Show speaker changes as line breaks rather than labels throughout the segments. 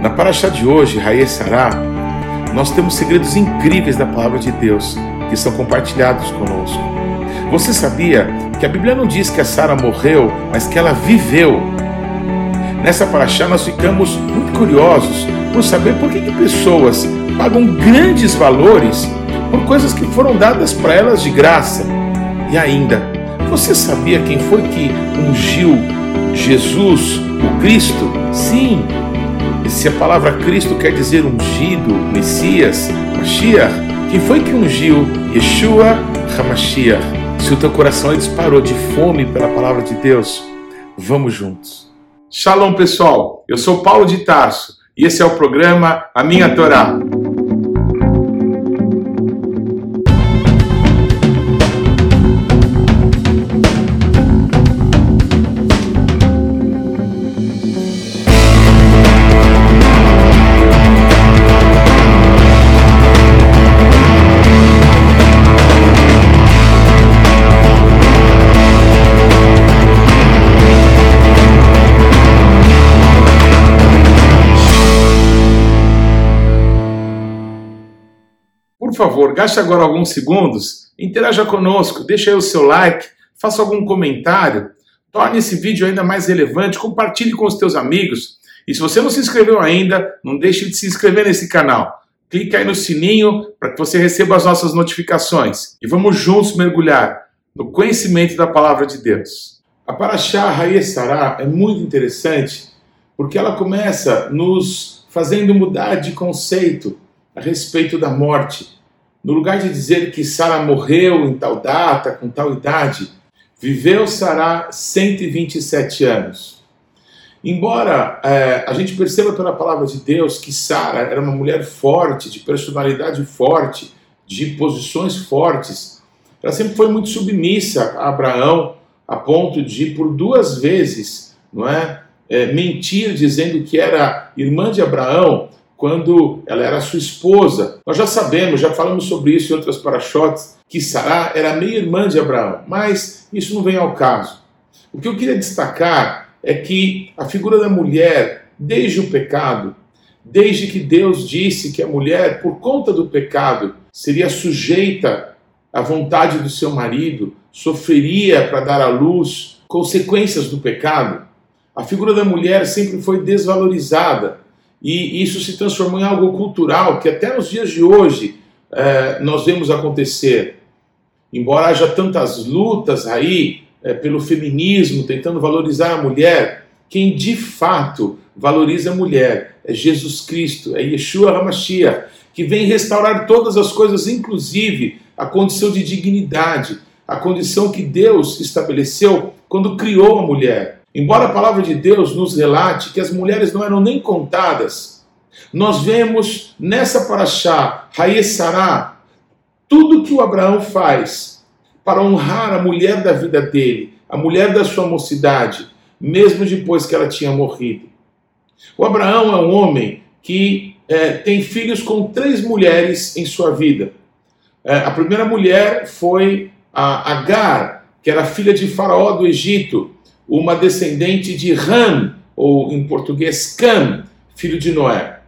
Na paraxá de hoje, Raê Sará, nós temos segredos incríveis da palavra de Deus que são compartilhados conosco. Você sabia que a Bíblia não diz que a Sara morreu, mas que ela viveu? Nessa paraxá nós ficamos muito curiosos por saber por que, que pessoas pagam grandes valores por coisas que foram dadas para elas de graça. E ainda, você sabia quem foi que ungiu Jesus, o Cristo? Sim, se a palavra Cristo quer dizer ungido, Messias, Mashiach, quem foi que ungiu Yeshua HaMashiach? Se o teu coração disparou de fome pela palavra de Deus, vamos juntos. Shalom pessoal, eu sou Paulo de Tarso e esse é o programa A Minha Torá. Favor, gaste agora alguns segundos, interaja conosco, deixe aí o seu like, faça algum comentário, torne esse vídeo ainda mais relevante, compartilhe com os teus amigos. E se você não se inscreveu ainda, não deixe de se inscrever nesse canal. Clique aí no sininho para que você receba as nossas notificações. E vamos juntos mergulhar no conhecimento da palavra de Deus. A Paraxá Raí Sará é muito interessante porque ela começa nos fazendo mudar de conceito a respeito da morte. No lugar de dizer que Sara morreu em tal data, com tal idade, viveu Sara 127 anos. Embora é, a gente perceba pela palavra de Deus que Sara era uma mulher forte, de personalidade forte, de posições fortes, ela sempre foi muito submissa a Abraão, a ponto de, por duas vezes, não é, é mentir dizendo que era irmã de Abraão quando ela era sua esposa. Nós já sabemos, já falamos sobre isso em outras parachotes, que Sará era meia-irmã de Abraão, mas isso não vem ao caso. O que eu queria destacar é que a figura da mulher, desde o pecado, desde que Deus disse que a mulher, por conta do pecado, seria sujeita à vontade do seu marido, sofreria para dar à luz consequências do pecado, a figura da mulher sempre foi desvalorizada e isso se transformou em algo cultural que até nos dias de hoje é, nós vemos acontecer. Embora haja tantas lutas aí é, pelo feminismo, tentando valorizar a mulher, quem de fato valoriza a mulher é Jesus Cristo, é Yeshua HaMashiach, que vem restaurar todas as coisas, inclusive a condição de dignidade, a condição que Deus estabeleceu quando criou a mulher. Embora a palavra de Deus nos relate que as mulheres não eram nem contadas, nós vemos nessa paraxá, Sará, tudo que o Abraão faz para honrar a mulher da vida dele, a mulher da sua mocidade, mesmo depois que ela tinha morrido. O Abraão é um homem que é, tem filhos com três mulheres em sua vida. É, a primeira mulher foi a Agar, que era filha de Faraó do Egito, uma descendente de Ram, ou em português Cam, filho de Noé.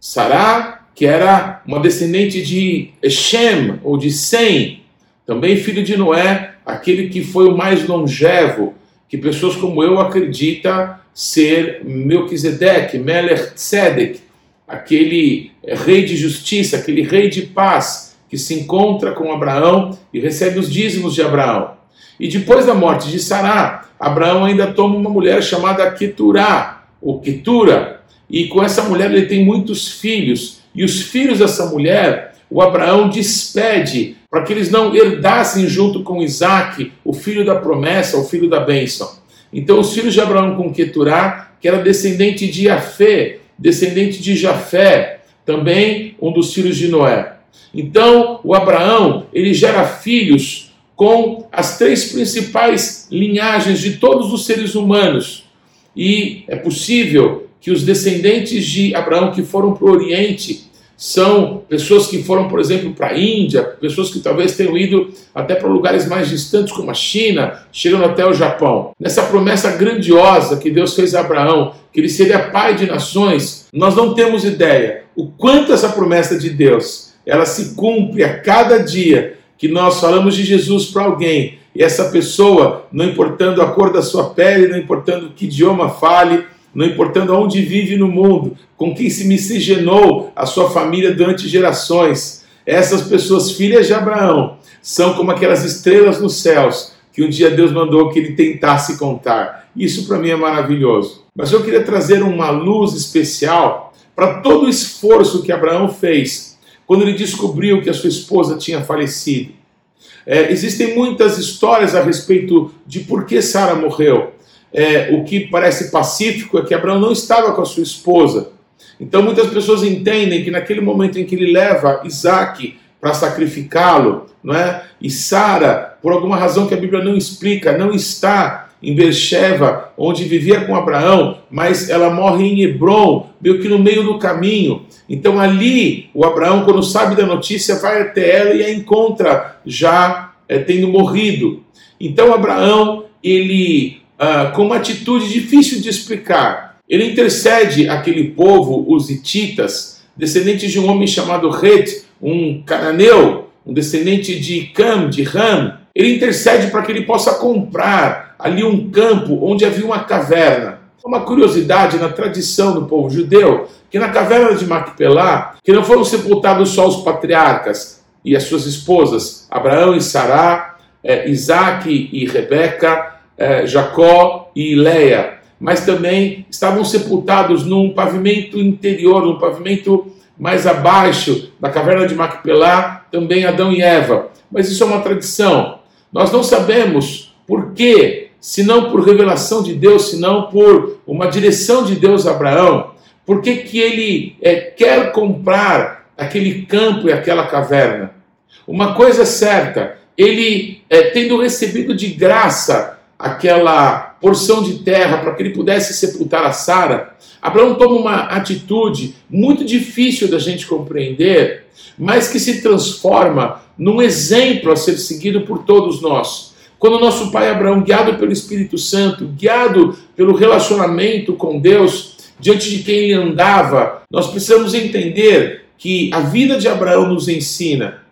Sará, que era uma descendente de Shem, ou de Sem, também filho de Noé, aquele que foi o mais longevo, que pessoas como eu acreditam ser Melquisedeque, Melech Tzedek, aquele rei de justiça, aquele rei de paz, que se encontra com Abraão e recebe os dízimos de Abraão. E depois da morte de Sará, Abraão ainda toma uma mulher chamada Keturá, ou Ketura, e com essa mulher ele tem muitos filhos, e os filhos dessa mulher, o Abraão despede para que eles não herdassem junto com Isaac, o filho da promessa, o filho da bênção. Então, os filhos de Abraão com Keturá, que era descendente de Afé, descendente de Jafé, também um dos filhos de Noé. Então, o Abraão, ele gera filhos com as três principais linhagens de todos os seres humanos. E é possível que os descendentes de Abraão que foram para o Oriente são pessoas que foram, por exemplo, para a Índia, pessoas que talvez tenham ido até para lugares mais distantes, como a China, chegando até o Japão. Nessa promessa grandiosa que Deus fez a Abraão, que ele seria pai de nações, nós não temos ideia o quanto essa promessa de Deus ela se cumpre a cada dia que nós falamos de Jesus para alguém e essa pessoa, não importando a cor da sua pele, não importando que idioma fale, não importando onde vive no mundo, com quem se miscigenou a sua família durante gerações. Essas pessoas, filhas de Abraão, são como aquelas estrelas nos céus que um dia Deus mandou que ele tentasse contar. Isso para mim é maravilhoso. Mas eu queria trazer uma luz especial para todo o esforço que Abraão fez quando ele descobriu que a sua esposa tinha falecido. É, existem muitas histórias a respeito de por que Sara morreu é, o que parece pacífico é que Abraão não estava com a sua esposa. Então muitas pessoas entendem que naquele momento em que ele leva Isaac para sacrificá-lo, não é? E Sara, por alguma razão que a Bíblia não explica, não está em Beersheba, onde vivia com Abraão, mas ela morre em Hebron, meio que no meio do caminho. Então ali, o Abraão, quando sabe da notícia, vai até ela e a encontra já é, tendo morrido. Então Abraão, ele uh, com uma atitude difícil de explicar. Ele intercede aquele povo, os hititas, descendentes de um homem chamado Het, um cananeu, um descendente de Cam, de Ram. Ele intercede para que ele possa comprar ali um campo onde havia uma caverna. Uma curiosidade na tradição do povo judeu, que na caverna de Macpelá, que não foram sepultados só os patriarcas e as suas esposas, Abraão e Sará, é, Isaac e Rebeca, é, Jacó e Leia, mas também estavam sepultados num pavimento interior, num pavimento mais abaixo da caverna de Macpelá, também Adão e Eva. Mas isso é uma tradição. Nós não sabemos por quê, se não por revelação de Deus, se não por uma direção de Deus a Abraão, por que, que ele é, quer comprar aquele campo e aquela caverna? Uma coisa é certa, ele, é, tendo recebido de graça aquela porção de terra para que ele pudesse sepultar a Sara, Abraão toma uma atitude muito difícil da gente compreender, mas que se transforma num exemplo a ser seguido por todos nós. Quando nosso pai Abraão, guiado pelo Espírito Santo, guiado pelo relacionamento com Deus, diante de quem ele andava, nós precisamos entender que a vida de Abraão nos ensina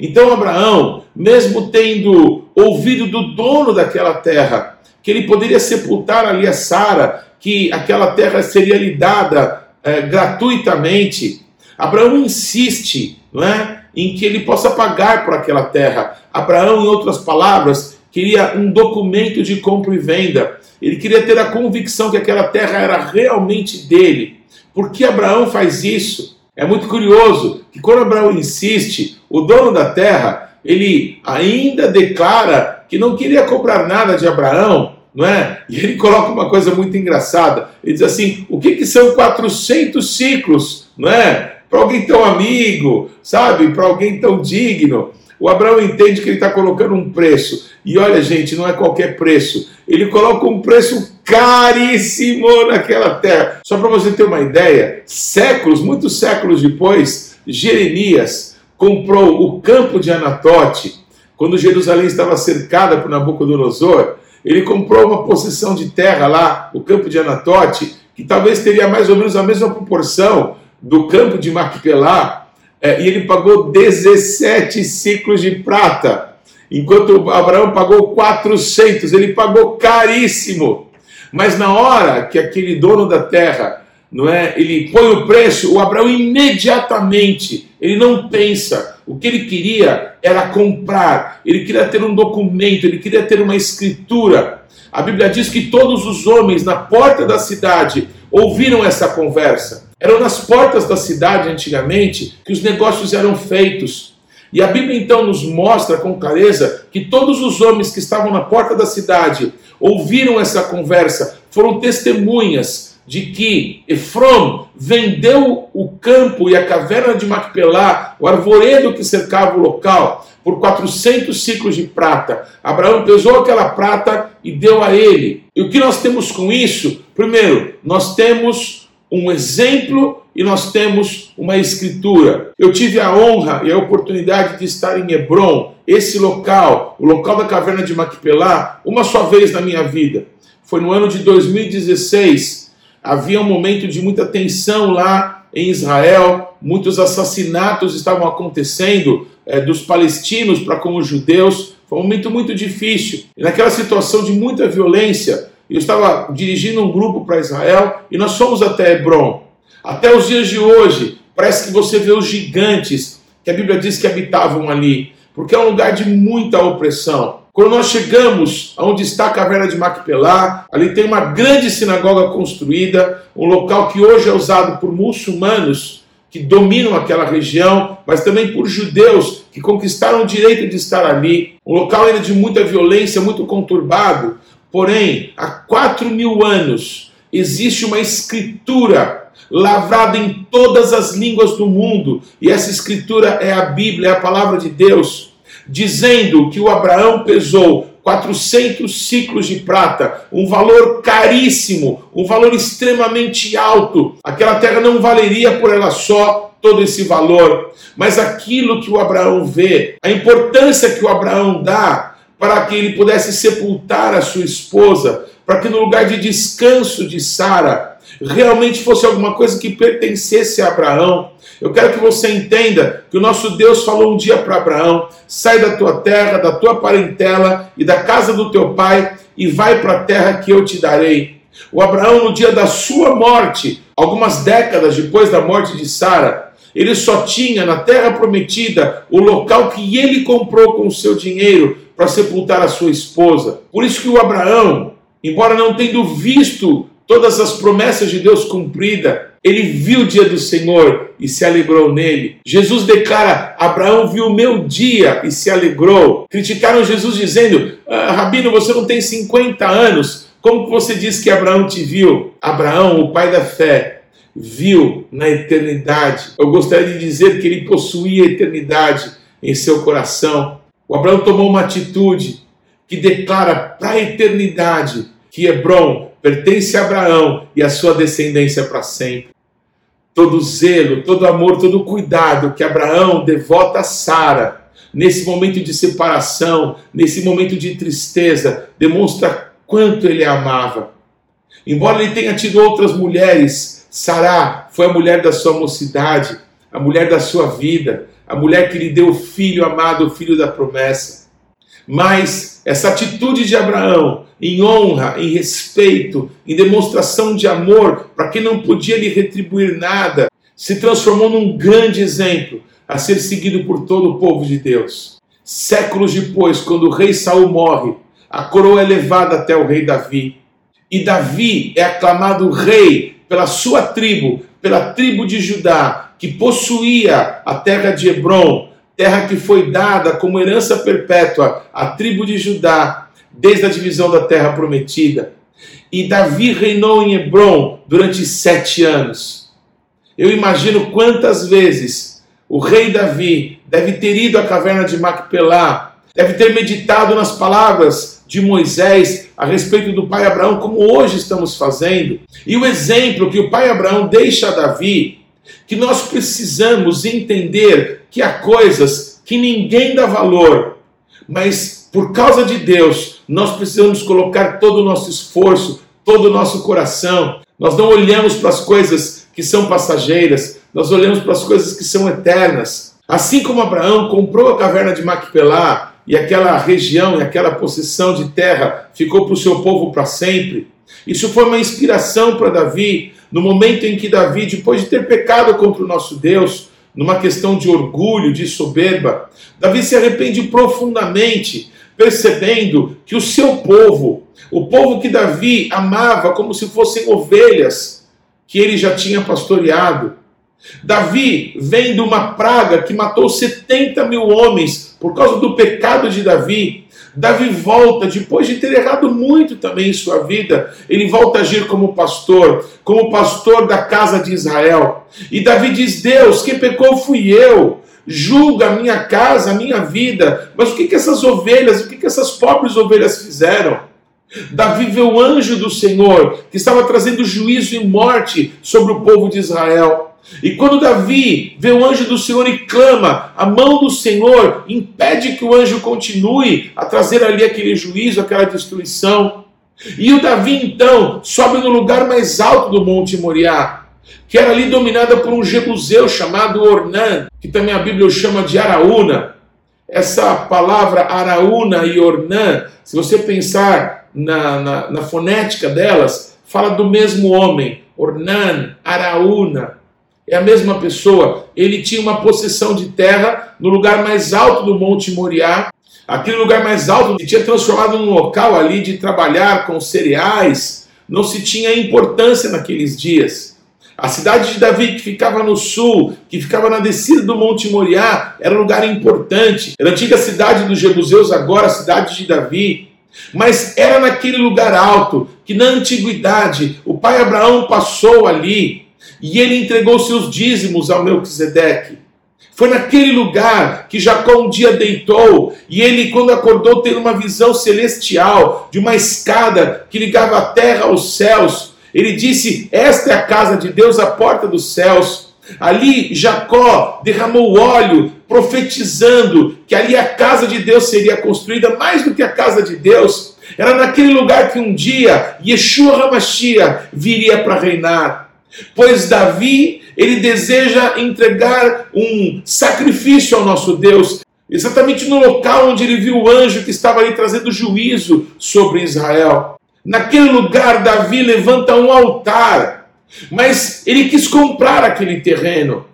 então Abraão, mesmo tendo ouvido do dono daquela terra, que ele poderia sepultar ali a Sara, que aquela terra seria lhe dada é, gratuitamente, Abraão insiste não é, em que ele possa pagar por aquela terra. Abraão, em outras palavras, queria um documento de compra e venda. Ele queria ter a convicção que aquela terra era realmente dele. Por que Abraão faz isso? É muito curioso que quando Abraão insiste, o dono da terra, ele ainda declara que não queria comprar nada de Abraão, não é? E ele coloca uma coisa muito engraçada. Ele diz assim: o que, que são 400 ciclos, não é? Para alguém tão amigo, sabe? Para alguém tão digno. O Abraão entende que ele está colocando um preço. E olha, gente, não é qualquer preço. Ele coloca um preço caríssimo naquela terra. Só para você ter uma ideia, séculos, muitos séculos depois, Jeremias comprou o campo de Anatote, quando Jerusalém estava cercada por Nabucodonosor. Ele comprou uma posição de terra lá, o campo de Anatote, que talvez teria mais ou menos a mesma proporção do campo de Macpelá, é, e ele pagou 17 ciclos de prata, enquanto Abraão pagou 400, ele pagou caríssimo. Mas na hora que aquele dono da terra, não é, ele põe o preço, o Abraão imediatamente, ele não pensa. O que ele queria era comprar, ele queria ter um documento, ele queria ter uma escritura. A Bíblia diz que todos os homens na porta da cidade ouviram essa conversa. Eram nas portas da cidade antigamente que os negócios eram feitos. E a Bíblia então nos mostra com clareza que todos os homens que estavam na porta da cidade ouviram essa conversa, foram testemunhas de que Efron vendeu o campo e a caverna de Macpelá, o arvoredo que cercava o local, por 400 ciclos de prata. Abraão pesou aquela prata e deu a ele. E o que nós temos com isso? Primeiro, nós temos um exemplo e nós temos uma escritura. Eu tive a honra e a oportunidade de estar em Hebron, esse local, o local da caverna de Maquipelá, uma só vez na minha vida. Foi no ano de 2016. Havia um momento de muita tensão lá em Israel, muitos assassinatos estavam acontecendo é, dos palestinos para com os judeus. Foi um momento muito difícil. E naquela situação de muita violência, eu estava dirigindo um grupo para Israel e nós fomos até Hebron. Até os dias de hoje, parece que você vê os gigantes que a Bíblia diz que habitavam ali, porque é um lugar de muita opressão. Quando nós chegamos aonde está a caverna de Macpelá, ali tem uma grande sinagoga construída, um local que hoje é usado por muçulmanos que dominam aquela região, mas também por judeus que conquistaram o direito de estar ali. Um local ainda de muita violência, muito conturbado. Porém, há quatro mil anos existe uma escritura lavrada em todas as línguas do mundo, e essa escritura é a Bíblia, é a palavra de Deus, dizendo que o Abraão pesou 400 ciclos de prata, um valor caríssimo, um valor extremamente alto. Aquela terra não valeria por ela só todo esse valor, mas aquilo que o Abraão vê, a importância que o Abraão dá para que ele pudesse sepultar a sua esposa, para que no lugar de descanso de Sara realmente fosse alguma coisa que pertencesse a Abraão. Eu quero que você entenda que o nosso Deus falou um dia para Abraão: sai da tua terra, da tua parentela e da casa do teu pai e vai para a terra que eu te darei. O Abraão, no dia da sua morte, algumas décadas depois da morte de Sara, ele só tinha na terra prometida o local que ele comprou com o seu dinheiro para sepultar a sua esposa. Por isso que o Abraão, embora não tendo visto todas as promessas de Deus cumpridas, ele viu o dia do Senhor e se alegrou nele. Jesus declara: Abraão viu o meu dia e se alegrou. Criticaram Jesus dizendo: ah, Rabino, você não tem 50 anos, como você diz que Abraão te viu? Abraão, o pai da fé, viu na eternidade. Eu gostaria de dizer que ele possuía a eternidade em seu coração. O Abraão tomou uma atitude que declara para a eternidade que Hebron pertence a Abraão e a sua descendência para sempre. Todo zelo, todo amor, todo cuidado que Abraão devota a Sara, nesse momento de separação, nesse momento de tristeza, demonstra quanto ele a amava. Embora ele tenha tido outras mulheres, Sara foi a mulher da sua mocidade, a mulher da sua vida, a mulher que lhe deu o filho amado, o filho da promessa. Mas essa atitude de Abraão em honra, em respeito, em demonstração de amor, para quem não podia lhe retribuir nada, se transformou num grande exemplo a ser seguido por todo o povo de Deus. Séculos depois, quando o rei Saul morre, a coroa é levada até o rei Davi. E Davi é aclamado rei pela sua tribo, pela tribo de Judá, que possuía a terra de Hebron, terra que foi dada como herança perpétua à tribo de Judá desde a divisão da terra prometida. E Davi reinou em Hebron durante sete anos. Eu imagino quantas vezes o rei Davi deve ter ido à caverna de Macpelá, deve ter meditado nas palavras de Moisés a respeito do pai Abraão, como hoje estamos fazendo. E o exemplo que o pai Abraão deixa a Davi, que nós precisamos entender que há coisas que ninguém dá valor, mas por causa de Deus, nós precisamos colocar todo o nosso esforço, todo o nosso coração. Nós não olhamos para as coisas que são passageiras, nós olhamos para as coisas que são eternas. Assim como Abraão comprou a caverna de Macpelá e aquela região e aquela possessão de terra ficou para o seu povo para sempre. Isso foi uma inspiração para Davi no momento em que Davi, depois de ter pecado contra o nosso Deus, numa questão de orgulho, de soberba, Davi se arrepende profundamente percebendo que o seu povo, o povo que Davi amava como se fossem ovelhas que ele já tinha pastoreado, Davi vem de uma praga que matou 70 mil homens por causa do pecado de Davi. Davi volta, depois de ter errado muito também em sua vida, ele volta a agir como pastor, como pastor da casa de Israel. E Davi diz: Deus, quem pecou fui eu julga a minha casa, a minha vida. Mas o que, que essas ovelhas, o que, que essas pobres ovelhas fizeram? Davi vê o anjo do Senhor que estava trazendo juízo e morte sobre o povo de Israel. E quando Davi vê o anjo do Senhor e clama, a mão do Senhor impede que o anjo continue a trazer ali aquele juízo, aquela destruição. E o Davi então sobe no lugar mais alto do Monte Moriá, que era ali dominada por um jebuseu chamado Ornan, que também a Bíblia chama de Araúna. Essa palavra Araúna e Ornan, se você pensar na, na, na fonética delas, fala do mesmo homem, Ornan, Araúna, é a mesma pessoa. Ele tinha uma possessão de terra no lugar mais alto do Monte Moriá. Aquele lugar mais alto que tinha transformado num local ali de trabalhar com cereais. Não se tinha importância naqueles dias. A cidade de Davi, que ficava no sul, que ficava na descida do Monte Moriá, era um lugar importante. Era a antiga cidade dos Jebuseus, agora a cidade de Davi. Mas era naquele lugar alto que na antiguidade o pai Abraão passou ali e ele entregou seus dízimos ao Melquisedeque. Foi naquele lugar que Jacó um dia deitou e ele, quando acordou, teve uma visão celestial de uma escada que ligava a terra aos céus. Ele disse: Esta é a casa de Deus, a porta dos céus. Ali Jacó derramou óleo, profetizando que ali a casa de Deus seria construída, mais do que a casa de Deus. Era naquele lugar que um dia Yeshua Hamashia viria para reinar. Pois Davi, ele deseja entregar um sacrifício ao nosso Deus, exatamente no local onde ele viu o anjo que estava ali trazendo juízo sobre Israel. Naquele lugar, Davi levanta um altar, mas ele quis comprar aquele terreno.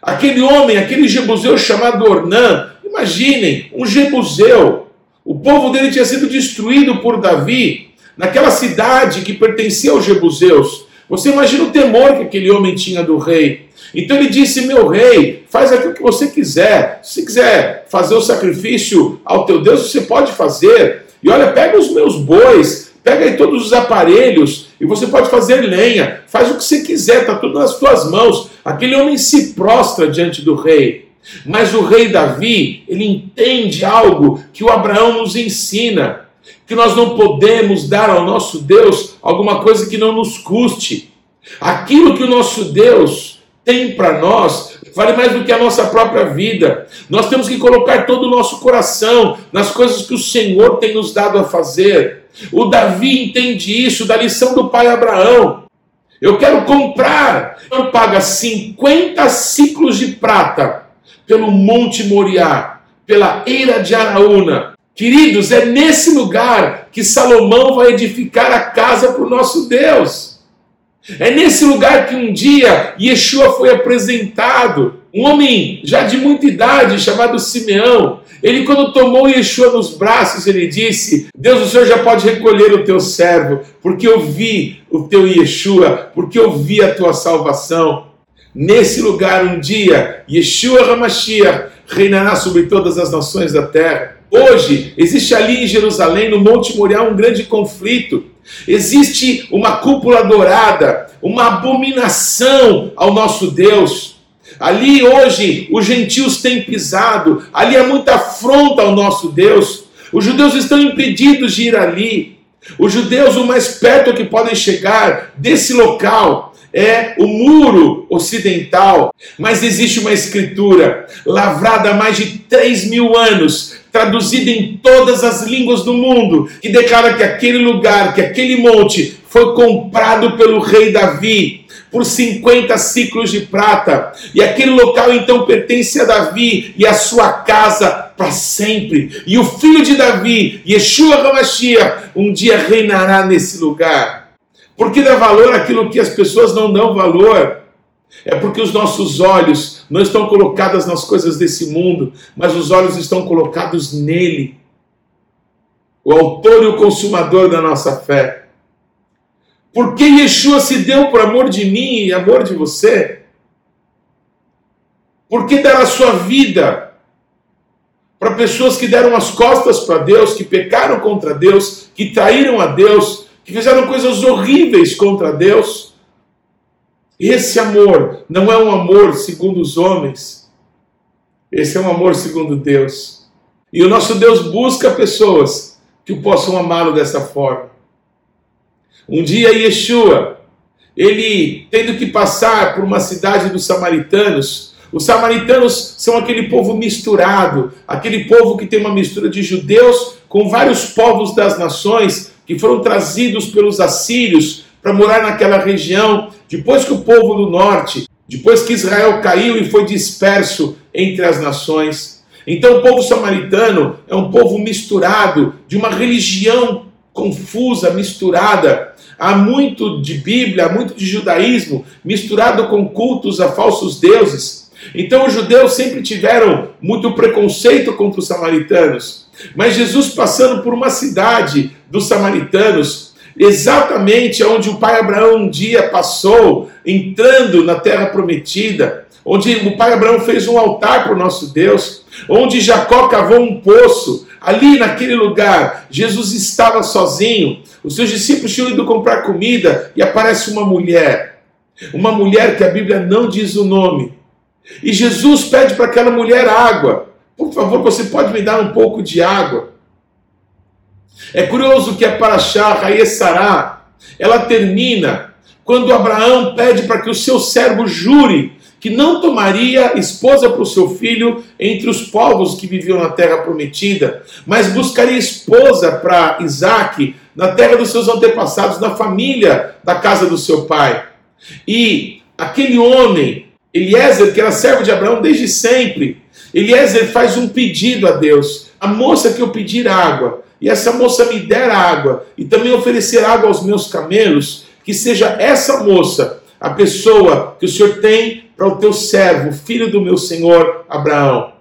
Aquele homem, aquele jebuseu chamado Ornã, imaginem, um jebuseu. O povo dele tinha sido destruído por Davi, naquela cidade que pertencia aos jebuseus. Você imagina o temor que aquele homem tinha do rei. Então ele disse: Meu rei, faz aquilo que você quiser. Se quiser fazer o sacrifício ao teu Deus, você pode fazer. E olha, pega os meus bois, pega aí todos os aparelhos e você pode fazer lenha. Faz o que você quiser, está tudo nas tuas mãos. Aquele homem se prostra diante do rei. Mas o rei Davi, ele entende algo que o Abraão nos ensina que nós não podemos dar ao nosso Deus alguma coisa que não nos custe. Aquilo que o nosso Deus tem para nós vale mais do que a nossa própria vida. Nós temos que colocar todo o nosso coração nas coisas que o Senhor tem nos dado a fazer. O Davi entende isso da lição do pai Abraão. Eu quero comprar. Eu paga 50 ciclos de prata pelo Monte Moriá, pela Eira de Araúna, Queridos, é nesse lugar que Salomão vai edificar a casa para o nosso Deus. É nesse lugar que um dia Yeshua foi apresentado. Um homem já de muita idade, chamado Simeão, ele, quando tomou Yeshua nos braços, ele disse: Deus, o Senhor já pode recolher o teu servo, porque eu vi o teu Yeshua, porque eu vi a tua salvação. Nesse lugar, um dia, Yeshua Hamashiach reinará sobre todas as nações da terra. Hoje, existe ali em Jerusalém, no Monte Moriá, um grande conflito. Existe uma cúpula dourada, uma abominação ao nosso Deus. Ali hoje os gentios têm pisado, ali há muita afronta ao nosso Deus. Os judeus estão impedidos de ir ali. Os judeus, o mais perto que podem chegar desse local é o muro ocidental. Mas existe uma escritura lavrada há mais de 3 mil anos traduzida em todas as línguas do mundo, que declara que aquele lugar, que aquele monte foi comprado pelo rei Davi por 50 ciclos de prata. E aquele local então pertence a Davi e a sua casa para sempre. E o filho de Davi, Yeshua HaMashiach, um dia reinará nesse lugar. Por que dá valor àquilo que as pessoas não dão valor? É porque os nossos olhos não estão colocados nas coisas desse mundo, mas os olhos estão colocados nele, o autor e o consumador da nossa fé. Porque Yeshua se deu por amor de mim e amor de você? Por que dar a sua vida para pessoas que deram as costas para Deus, que pecaram contra Deus, que traíram a Deus, que fizeram coisas horríveis contra Deus? Esse amor não é um amor segundo os homens, esse é um amor segundo Deus. E o nosso Deus busca pessoas que possam amá-lo dessa forma. Um dia Yeshua, ele tendo que passar por uma cidade dos samaritanos, os samaritanos são aquele povo misturado, aquele povo que tem uma mistura de judeus com vários povos das nações que foram trazidos pelos assírios para morar naquela região, depois que o povo do norte, depois que Israel caiu e foi disperso entre as nações. Então, o povo samaritano é um povo misturado, de uma religião confusa, misturada. Há muito de Bíblia, há muito de judaísmo, misturado com cultos a falsos deuses. Então, os judeus sempre tiveram muito preconceito contra os samaritanos. Mas Jesus, passando por uma cidade dos samaritanos, exatamente onde o pai Abraão um dia passou, entrando na terra prometida, onde o pai Abraão fez um altar para o nosso Deus, onde Jacó cavou um poço, ali naquele lugar, Jesus estava sozinho, os seus discípulos tinham ido comprar comida e aparece uma mulher, uma mulher que a Bíblia não diz o nome, e Jesus pede para aquela mulher água. Por favor, você pode me dar um pouco de água? É curioso que a Paraxá, Raessará, ela termina quando Abraão pede para que o seu servo jure que não tomaria esposa para o seu filho entre os povos que viviam na terra prometida, mas buscaria esposa para Isaac na terra dos seus antepassados, na família da casa do seu pai. E aquele homem, Eliezer, que era servo de Abraão desde sempre, Eliezer faz um pedido a Deus: a moça que eu pedir água, e essa moça me der água, e também oferecer água aos meus camelos, que seja essa moça a pessoa que o Senhor tem para o teu servo, filho do meu senhor Abraão.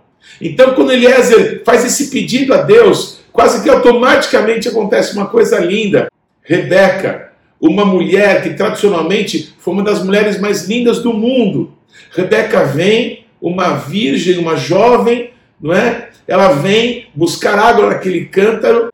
Então, quando Eliezer faz esse pedido a Deus, quase que automaticamente acontece uma coisa linda. Rebeca, uma mulher que tradicionalmente foi uma das mulheres mais lindas do mundo. Rebeca vem, uma virgem, uma jovem, não é? Ela vem buscar água naquele cântaro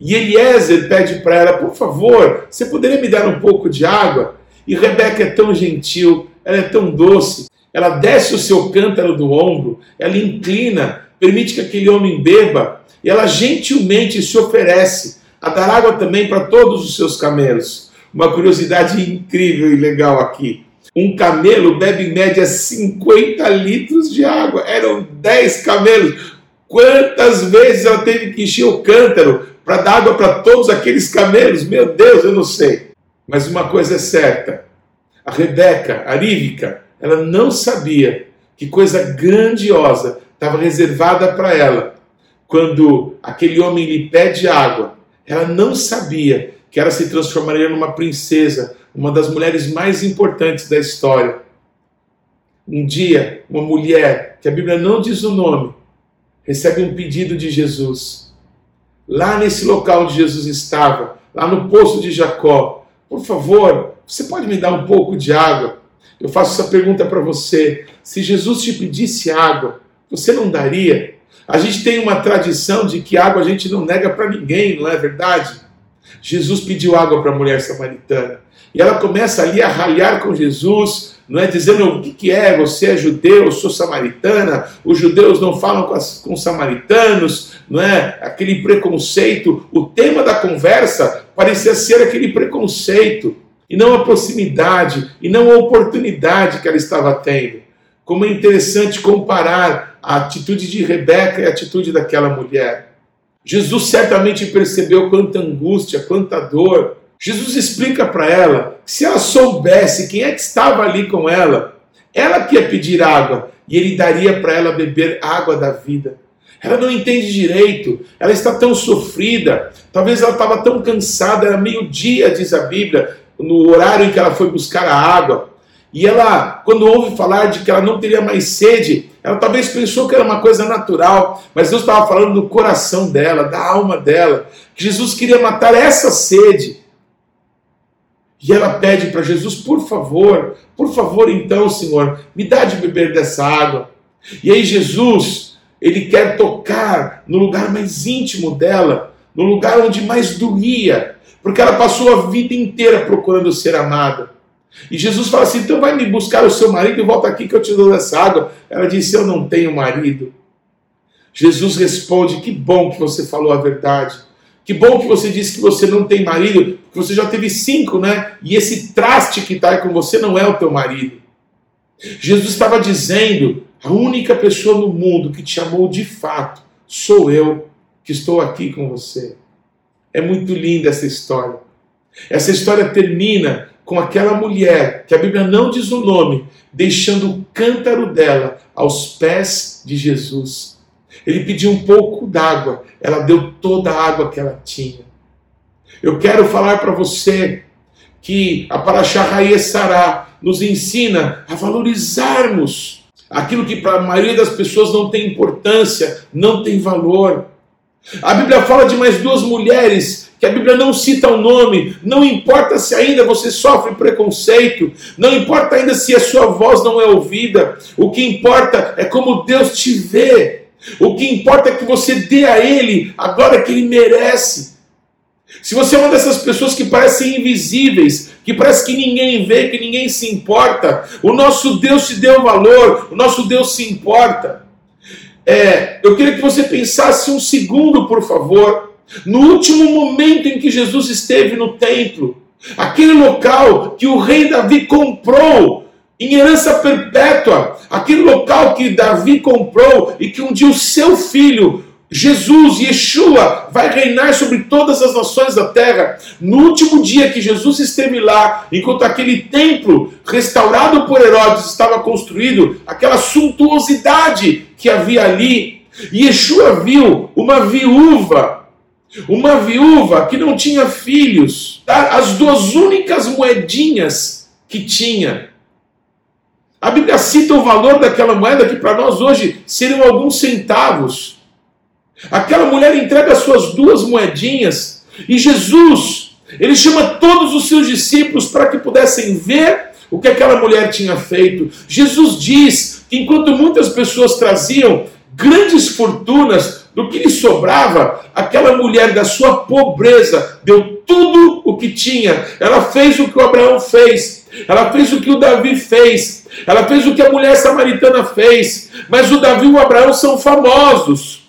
e Eliezer pede para ela, por favor, você poderia me dar um pouco de água? E Rebeca é tão gentil, ela é tão doce, ela desce o seu cântaro do ombro, ela inclina, permite que aquele homem beba, e ela gentilmente se oferece a dar água também para todos os seus camelos. Uma curiosidade incrível e legal aqui. Um camelo bebe em média 50 litros de água. Eram 10 camelos. Quantas vezes ela teve que encher o cântaro para dar água para todos aqueles camelos? Meu Deus, eu não sei. Mas uma coisa é certa: a Rebeca, a Rívica, ela não sabia que coisa grandiosa estava reservada para ela quando aquele homem lhe pede água. Ela não sabia que ela se transformaria numa princesa, uma das mulheres mais importantes da história. Um dia, uma mulher, que a Bíblia não diz o nome, recebe um pedido de Jesus. Lá nesse local onde Jesus estava, lá no poço de Jacó, por favor, você pode me dar um pouco de água? Eu faço essa pergunta para você. Se Jesus te pedisse água, você não daria? A gente tem uma tradição de que água a gente não nega para ninguém, não é verdade? Jesus pediu água para a mulher samaritana. E ela começa ali a ralhar com Jesus, não é dizendo o que, que é, você é judeu, eu sou samaritana, os judeus não falam com, as, com os samaritanos, não é? Aquele preconceito. O tema da conversa parecia ser aquele preconceito, e não a proximidade, e não a oportunidade que ela estava tendo. Como é interessante comparar a atitude de Rebeca e a atitude daquela mulher. Jesus certamente percebeu quanta angústia, quanta dor. Jesus explica para ela que se ela soubesse quem é que estava ali com ela, ela que ia pedir água e ele daria para ela beber água da vida. Ela não entende direito, ela está tão sofrida, talvez ela estava tão cansada, era meio-dia, diz a Bíblia, no horário em que ela foi buscar a água. E ela, quando ouve falar de que ela não teria mais sede, ela talvez pensou que era uma coisa natural, mas Deus estava falando do coração dela, da alma dela, que Jesus queria matar essa sede. E ela pede para Jesus, por favor, por favor, então, Senhor, me dá de beber dessa água. E aí Jesus, ele quer tocar no lugar mais íntimo dela, no lugar onde mais doía, porque ela passou a vida inteira procurando ser amada. E Jesus fala assim: então vai me buscar o seu marido e volta aqui que eu te dou essa água. Ela disse: eu não tenho marido. Jesus responde: que bom que você falou a verdade. Que bom que você disse que você não tem marido, que você já teve cinco, né? E esse traste que está com você não é o teu marido. Jesus estava dizendo: a única pessoa no mundo que te amou de fato sou eu que estou aqui com você. É muito linda essa história. Essa história termina com aquela mulher, que a Bíblia não diz o nome, deixando o cântaro dela aos pés de Jesus. Ele pediu um pouco d'água, ela deu toda a água que ela tinha. Eu quero falar para você que a Paraxá Raie Sará nos ensina a valorizarmos aquilo que para a maioria das pessoas não tem importância, não tem valor. A Bíblia fala de mais duas mulheres que a Bíblia não cita o nome, não importa se ainda você sofre preconceito, não importa ainda se a sua voz não é ouvida, o que importa é como Deus te vê, o que importa é que você dê a Ele a glória que Ele merece. Se você é uma dessas pessoas que parecem invisíveis, que parece que ninguém vê, que ninguém se importa, o nosso Deus te deu valor, o nosso Deus se importa. É, eu queria que você pensasse um segundo, por favor, no último momento em que Jesus esteve no templo, aquele local que o rei Davi comprou em herança perpétua, aquele local que Davi comprou e que um dia o seu filho, Jesus, Yeshua, vai reinar sobre todas as nações da terra. No último dia que Jesus esteve lá, enquanto aquele templo restaurado por Herodes estava construído, aquela suntuosidade que havia ali, Yeshua viu uma viúva uma viúva que não tinha filhos, tá? as duas únicas moedinhas que tinha. A Bíblia cita o valor daquela moeda que para nós hoje seriam alguns centavos. Aquela mulher entrega as suas duas moedinhas e Jesus, ele chama todos os seus discípulos para que pudessem ver o que aquela mulher tinha feito. Jesus diz que enquanto muitas pessoas traziam grandes fortunas, do que lhe sobrava, aquela mulher da sua pobreza deu tudo o que tinha. Ela fez o que o Abraão fez. Ela fez o que o Davi fez. Ela fez o que a mulher samaritana fez. Mas o Davi e o Abraão são famosos.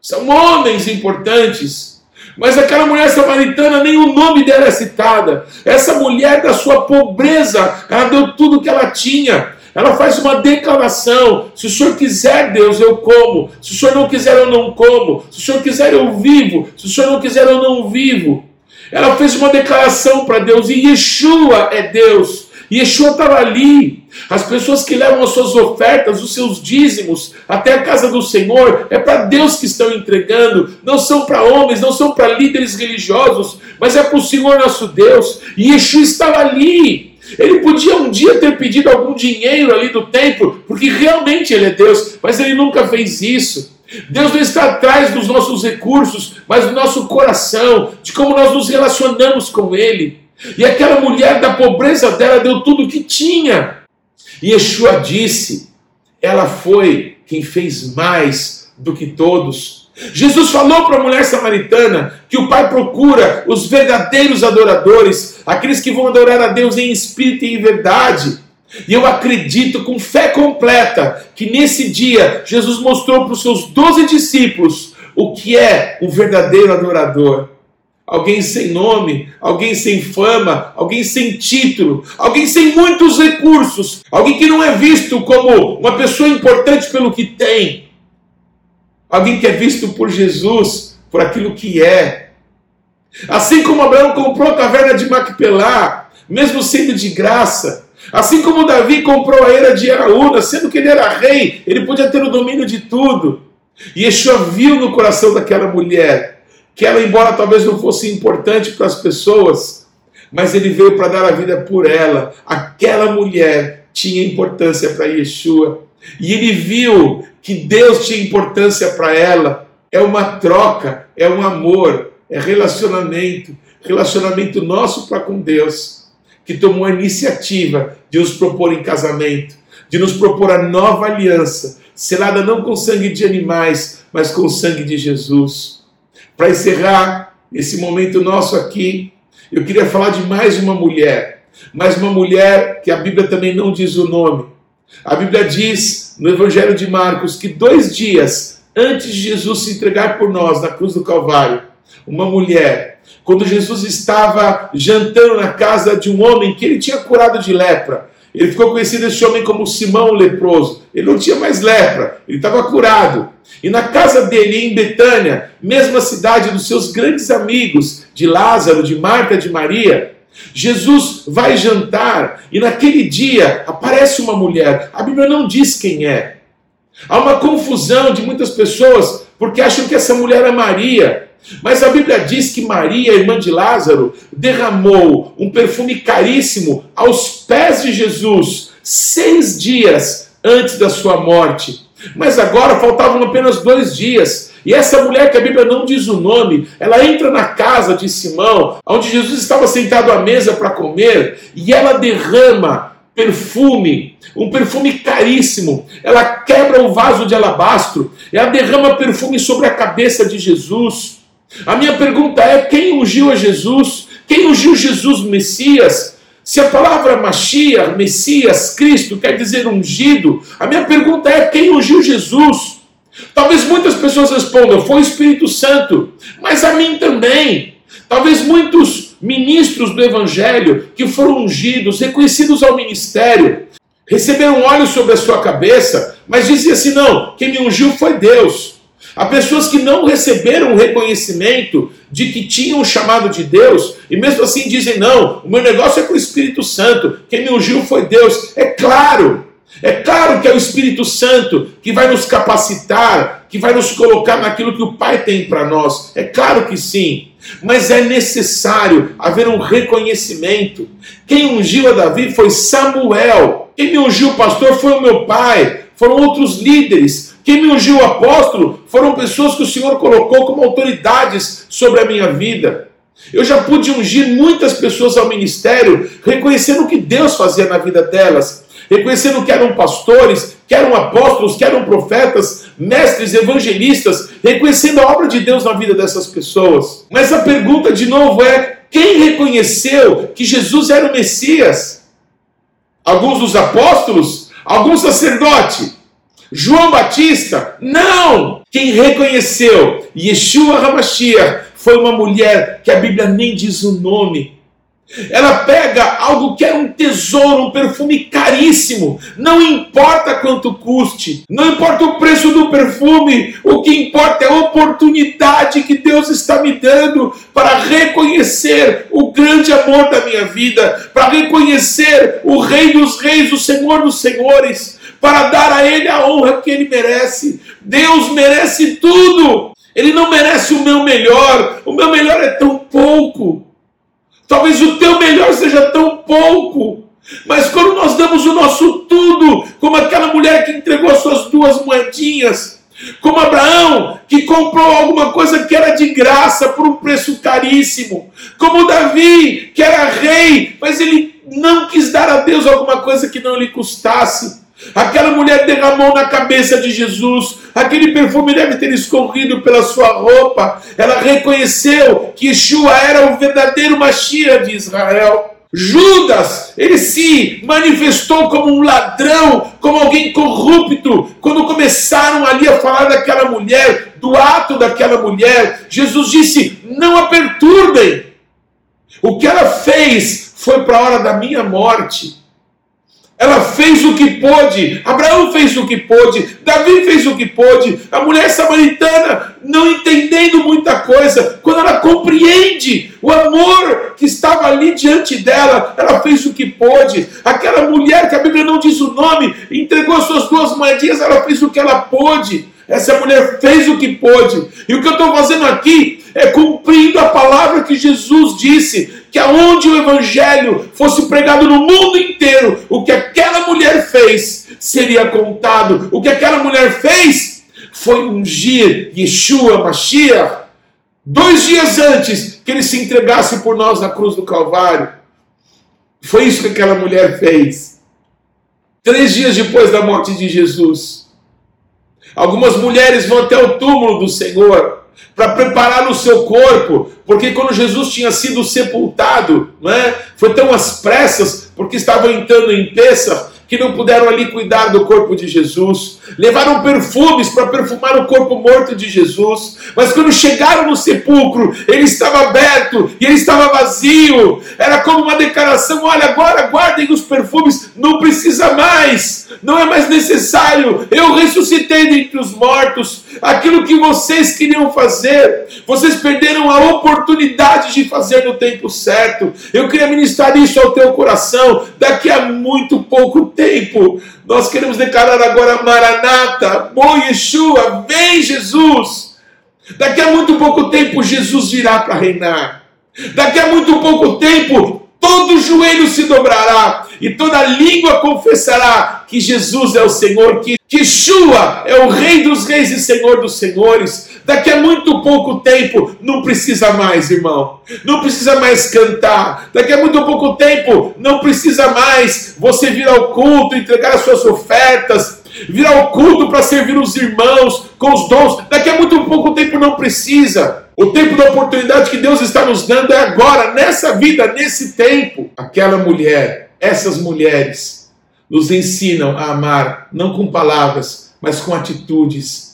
São homens importantes. Mas aquela mulher samaritana, nem o nome dela é citada. Essa mulher da sua pobreza, ela deu tudo o que ela tinha. Ela faz uma declaração: se o senhor quiser, Deus, eu como. Se o senhor não quiser, eu não como. Se o senhor quiser, eu vivo. Se o senhor não quiser, eu não vivo. Ela fez uma declaração para Deus e Yeshua é Deus. Yeshua estava ali. As pessoas que levam as suas ofertas, os seus dízimos até a casa do Senhor, é para Deus que estão entregando. Não são para homens, não são para líderes religiosos, mas é para o Senhor nosso Deus. E Yeshua estava ali. Ele podia um dia ter pedido algum dinheiro ali do templo, porque realmente ele é Deus, mas ele nunca fez isso. Deus não está atrás dos nossos recursos, mas do nosso coração, de como nós nos relacionamos com Ele. E aquela mulher, da pobreza dela, deu tudo o que tinha. E Yeshua disse: ela foi quem fez mais do que todos Jesus falou para a mulher samaritana que o Pai procura os verdadeiros adoradores, aqueles que vão adorar a Deus em espírito e em verdade. E eu acredito com fé completa que nesse dia Jesus mostrou para os seus doze discípulos o que é um verdadeiro adorador. Alguém sem nome, alguém sem fama, alguém sem título, alguém sem muitos recursos, alguém que não é visto como uma pessoa importante pelo que tem, Alguém que é visto por Jesus, por aquilo que é. Assim como Abraão comprou a caverna de Macpelá, mesmo sendo de graça. Assim como Davi comprou a era de Araúna, sendo que ele era rei, ele podia ter o domínio de tudo. E Yeshua viu no coração daquela mulher que ela, embora talvez não fosse importante para as pessoas, mas ele veio para dar a vida por ela. Aquela mulher tinha importância para Yeshua. E ele viu que Deus tinha importância para ela. É uma troca, é um amor, é relacionamento, relacionamento nosso para com Deus, que tomou a iniciativa de nos propor em casamento, de nos propor a nova aliança, selada não com sangue de animais, mas com sangue de Jesus. Para encerrar esse momento nosso aqui, eu queria falar de mais uma mulher, mais uma mulher que a Bíblia também não diz o nome, a Bíblia diz no Evangelho de Marcos que dois dias antes de Jesus se entregar por nós na cruz do Calvário, uma mulher, quando Jesus estava jantando na casa de um homem que ele tinha curado de lepra. Ele ficou conhecido esse homem como Simão leproso. Ele não tinha mais lepra, ele estava curado. E na casa dele, em Betânia, mesma cidade dos seus grandes amigos, de Lázaro, de Marta, de Maria, Jesus vai jantar e naquele dia aparece uma mulher. A Bíblia não diz quem é. Há uma confusão de muitas pessoas porque acham que essa mulher é Maria. Mas a Bíblia diz que Maria, irmã de Lázaro, derramou um perfume caríssimo aos pés de Jesus seis dias antes da sua morte. Mas agora faltavam apenas dois dias. E essa mulher que a Bíblia não diz o nome, ela entra na casa de Simão, onde Jesus estava sentado à mesa para comer, e ela derrama perfume, um perfume caríssimo. Ela quebra o vaso de alabastro, ela derrama perfume sobre a cabeça de Jesus. A minha pergunta é: quem ungiu a Jesus? Quem ungiu Jesus Messias? Se a palavra Mashiach, Messias, Cristo quer dizer ungido, a minha pergunta é: quem ungiu Jesus? Talvez muitas pessoas respondam: foi o Espírito Santo, mas a mim também. Talvez muitos ministros do Evangelho que foram ungidos, reconhecidos ao ministério, receberam óleo sobre a sua cabeça, mas diziam assim: não, quem me ungiu foi Deus. Há pessoas que não receberam o reconhecimento de que tinham o chamado de Deus e mesmo assim dizem: não, o meu negócio é com o Espírito Santo, quem me ungiu foi Deus. É claro, é claro que é o Espírito Santo que vai nos capacitar, que vai nos colocar naquilo que o Pai tem para nós. É claro que sim. Mas é necessário haver um reconhecimento. Quem ungiu a Davi foi Samuel. Quem me ungiu, pastor, foi o meu pai. Foram outros líderes quem me ungiu apóstolo foram pessoas que o Senhor colocou como autoridades sobre a minha vida. Eu já pude ungir muitas pessoas ao ministério, reconhecendo o que Deus fazia na vida delas, reconhecendo que eram pastores, que eram apóstolos, que eram profetas, mestres, evangelistas, reconhecendo a obra de Deus na vida dessas pessoas. Mas a pergunta de novo é: quem reconheceu que Jesus era o Messias? Alguns dos apóstolos? Algum sacerdote? João Batista? Não! Quem reconheceu Yeshua Hamashiach foi uma mulher que a Bíblia nem diz o nome. Ela pega algo que é um tesouro, um perfume caríssimo, não importa quanto custe, não importa o preço do perfume, o que importa é a oportunidade que Deus está me dando para reconhecer o grande amor da minha vida, para reconhecer o Rei dos Reis, o Senhor dos Senhores para dar a Ele a honra que Ele merece. Deus merece tudo. Ele não merece o meu melhor. O meu melhor é tão pouco. Talvez o teu melhor seja tão pouco. Mas quando nós damos o nosso tudo, como aquela mulher que entregou as suas duas moedinhas, como Abraão, que comprou alguma coisa que era de graça por um preço caríssimo, como Davi, que era rei, mas ele não quis dar a Deus alguma coisa que não lhe custasse. Aquela mulher derramou na cabeça de Jesus, aquele perfume deve ter escorrido pela sua roupa. Ela reconheceu que Yeshua era o verdadeiro Mashiach de Israel. Judas, ele se manifestou como um ladrão, como alguém corrupto. Quando começaram ali a falar daquela mulher, do ato daquela mulher, Jesus disse: Não a perturbem. O que ela fez foi para a hora da minha morte. Ela fez o que pôde. Abraão fez o que pôde. Davi fez o que pôde. A mulher samaritana, não entendendo muita coisa, quando ela compreende o amor que estava ali diante dela, ela fez o que pôde. Aquela mulher que a Bíblia não diz o nome, entregou suas duas moedinhas, ela fez o que ela pôde. Essa mulher fez o que pôde. E o que eu estou fazendo aqui é cumprindo a palavra que Jesus disse que aonde o evangelho fosse pregado no mundo inteiro, o que aquela mulher fez seria contado. O que aquela mulher fez foi ungir Yeshua Mashiach dois dias antes que ele se entregasse por nós na cruz do Calvário. Foi isso que aquela mulher fez. Três dias depois da morte de Jesus, algumas mulheres vão até o túmulo do Senhor para preparar o seu corpo, porque quando Jesus tinha sido sepultado, né, foi tão às pressas, porque estava entrando em peça, que não puderam ali cuidar do corpo de Jesus, levaram perfumes para perfumar o corpo morto de Jesus, mas quando chegaram no sepulcro, ele estava aberto e ele estava vazio. Era como uma declaração: olha, agora guardem os perfumes, não precisa mais, não é mais necessário. Eu ressuscitei dentre os mortos. Aquilo que vocês queriam fazer, vocês perderam a oportunidade de fazer no tempo certo. Eu queria ministrar isso ao teu coração. Daqui a muito pouco tempo, nós queremos declarar agora Maranata, Bom Yeshua, vem Jesus. Daqui a muito pouco tempo, Jesus virá para reinar. Daqui a muito pouco tempo, todo joelho se dobrará e toda língua confessará que Jesus é o Senhor, que Yeshua é o Rei dos Reis e Senhor dos Senhores. Daqui a muito pouco tempo, não precisa mais, irmão. Não precisa mais cantar. Daqui a muito pouco tempo, não precisa mais você vir ao culto, entregar as suas ofertas, vir ao culto para servir os irmãos com os dons. Daqui a muito pouco tempo não precisa. O tempo da oportunidade que Deus está nos dando é agora, nessa vida, nesse tempo. Aquela mulher, essas mulheres, nos ensinam a amar, não com palavras, mas com atitudes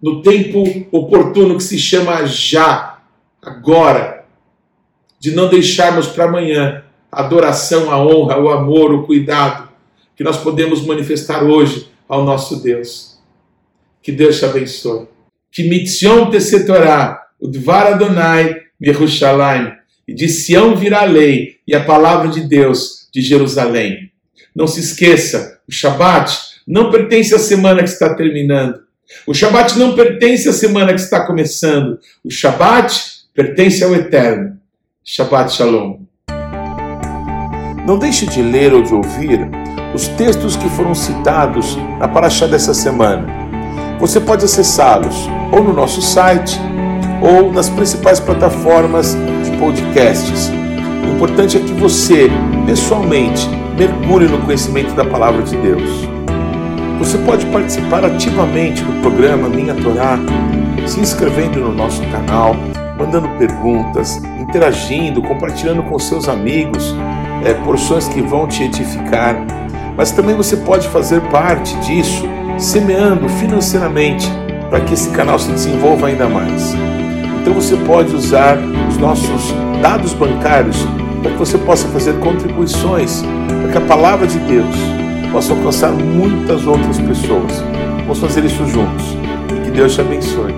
no tempo oportuno que se chama já, agora, de não deixarmos para amanhã a adoração, a honra, o amor, o cuidado que nós podemos manifestar hoje ao nosso Deus. Que Deus te abençoe. Que mitzion te setorá, o dvar Adonai, Yerushalayim, e de Sião virá a lei e a palavra de Deus de Jerusalém. Não se esqueça, o Shabat não pertence à semana que está terminando o Shabat não pertence à semana que está começando. O Shabat pertence ao Eterno. Shabbat Shalom.
Não deixe de ler ou de ouvir os textos que foram citados na Paraxá dessa semana. Você pode acessá-los ou no nosso site ou nas principais plataformas de podcasts. O importante é que você, pessoalmente, mergulhe no conhecimento da palavra de Deus. Você pode participar ativamente do programa Minha Torá, se inscrevendo no nosso canal, mandando perguntas, interagindo, compartilhando com seus amigos é, porções que vão te edificar. Mas também você pode fazer parte disso, semeando financeiramente para que esse canal se desenvolva ainda mais. Então você pode usar os nossos dados bancários para que você possa fazer contribuições para que a palavra de Deus possa alcançar muitas outras pessoas. Vamos fazer isso juntos. E que Deus te abençoe.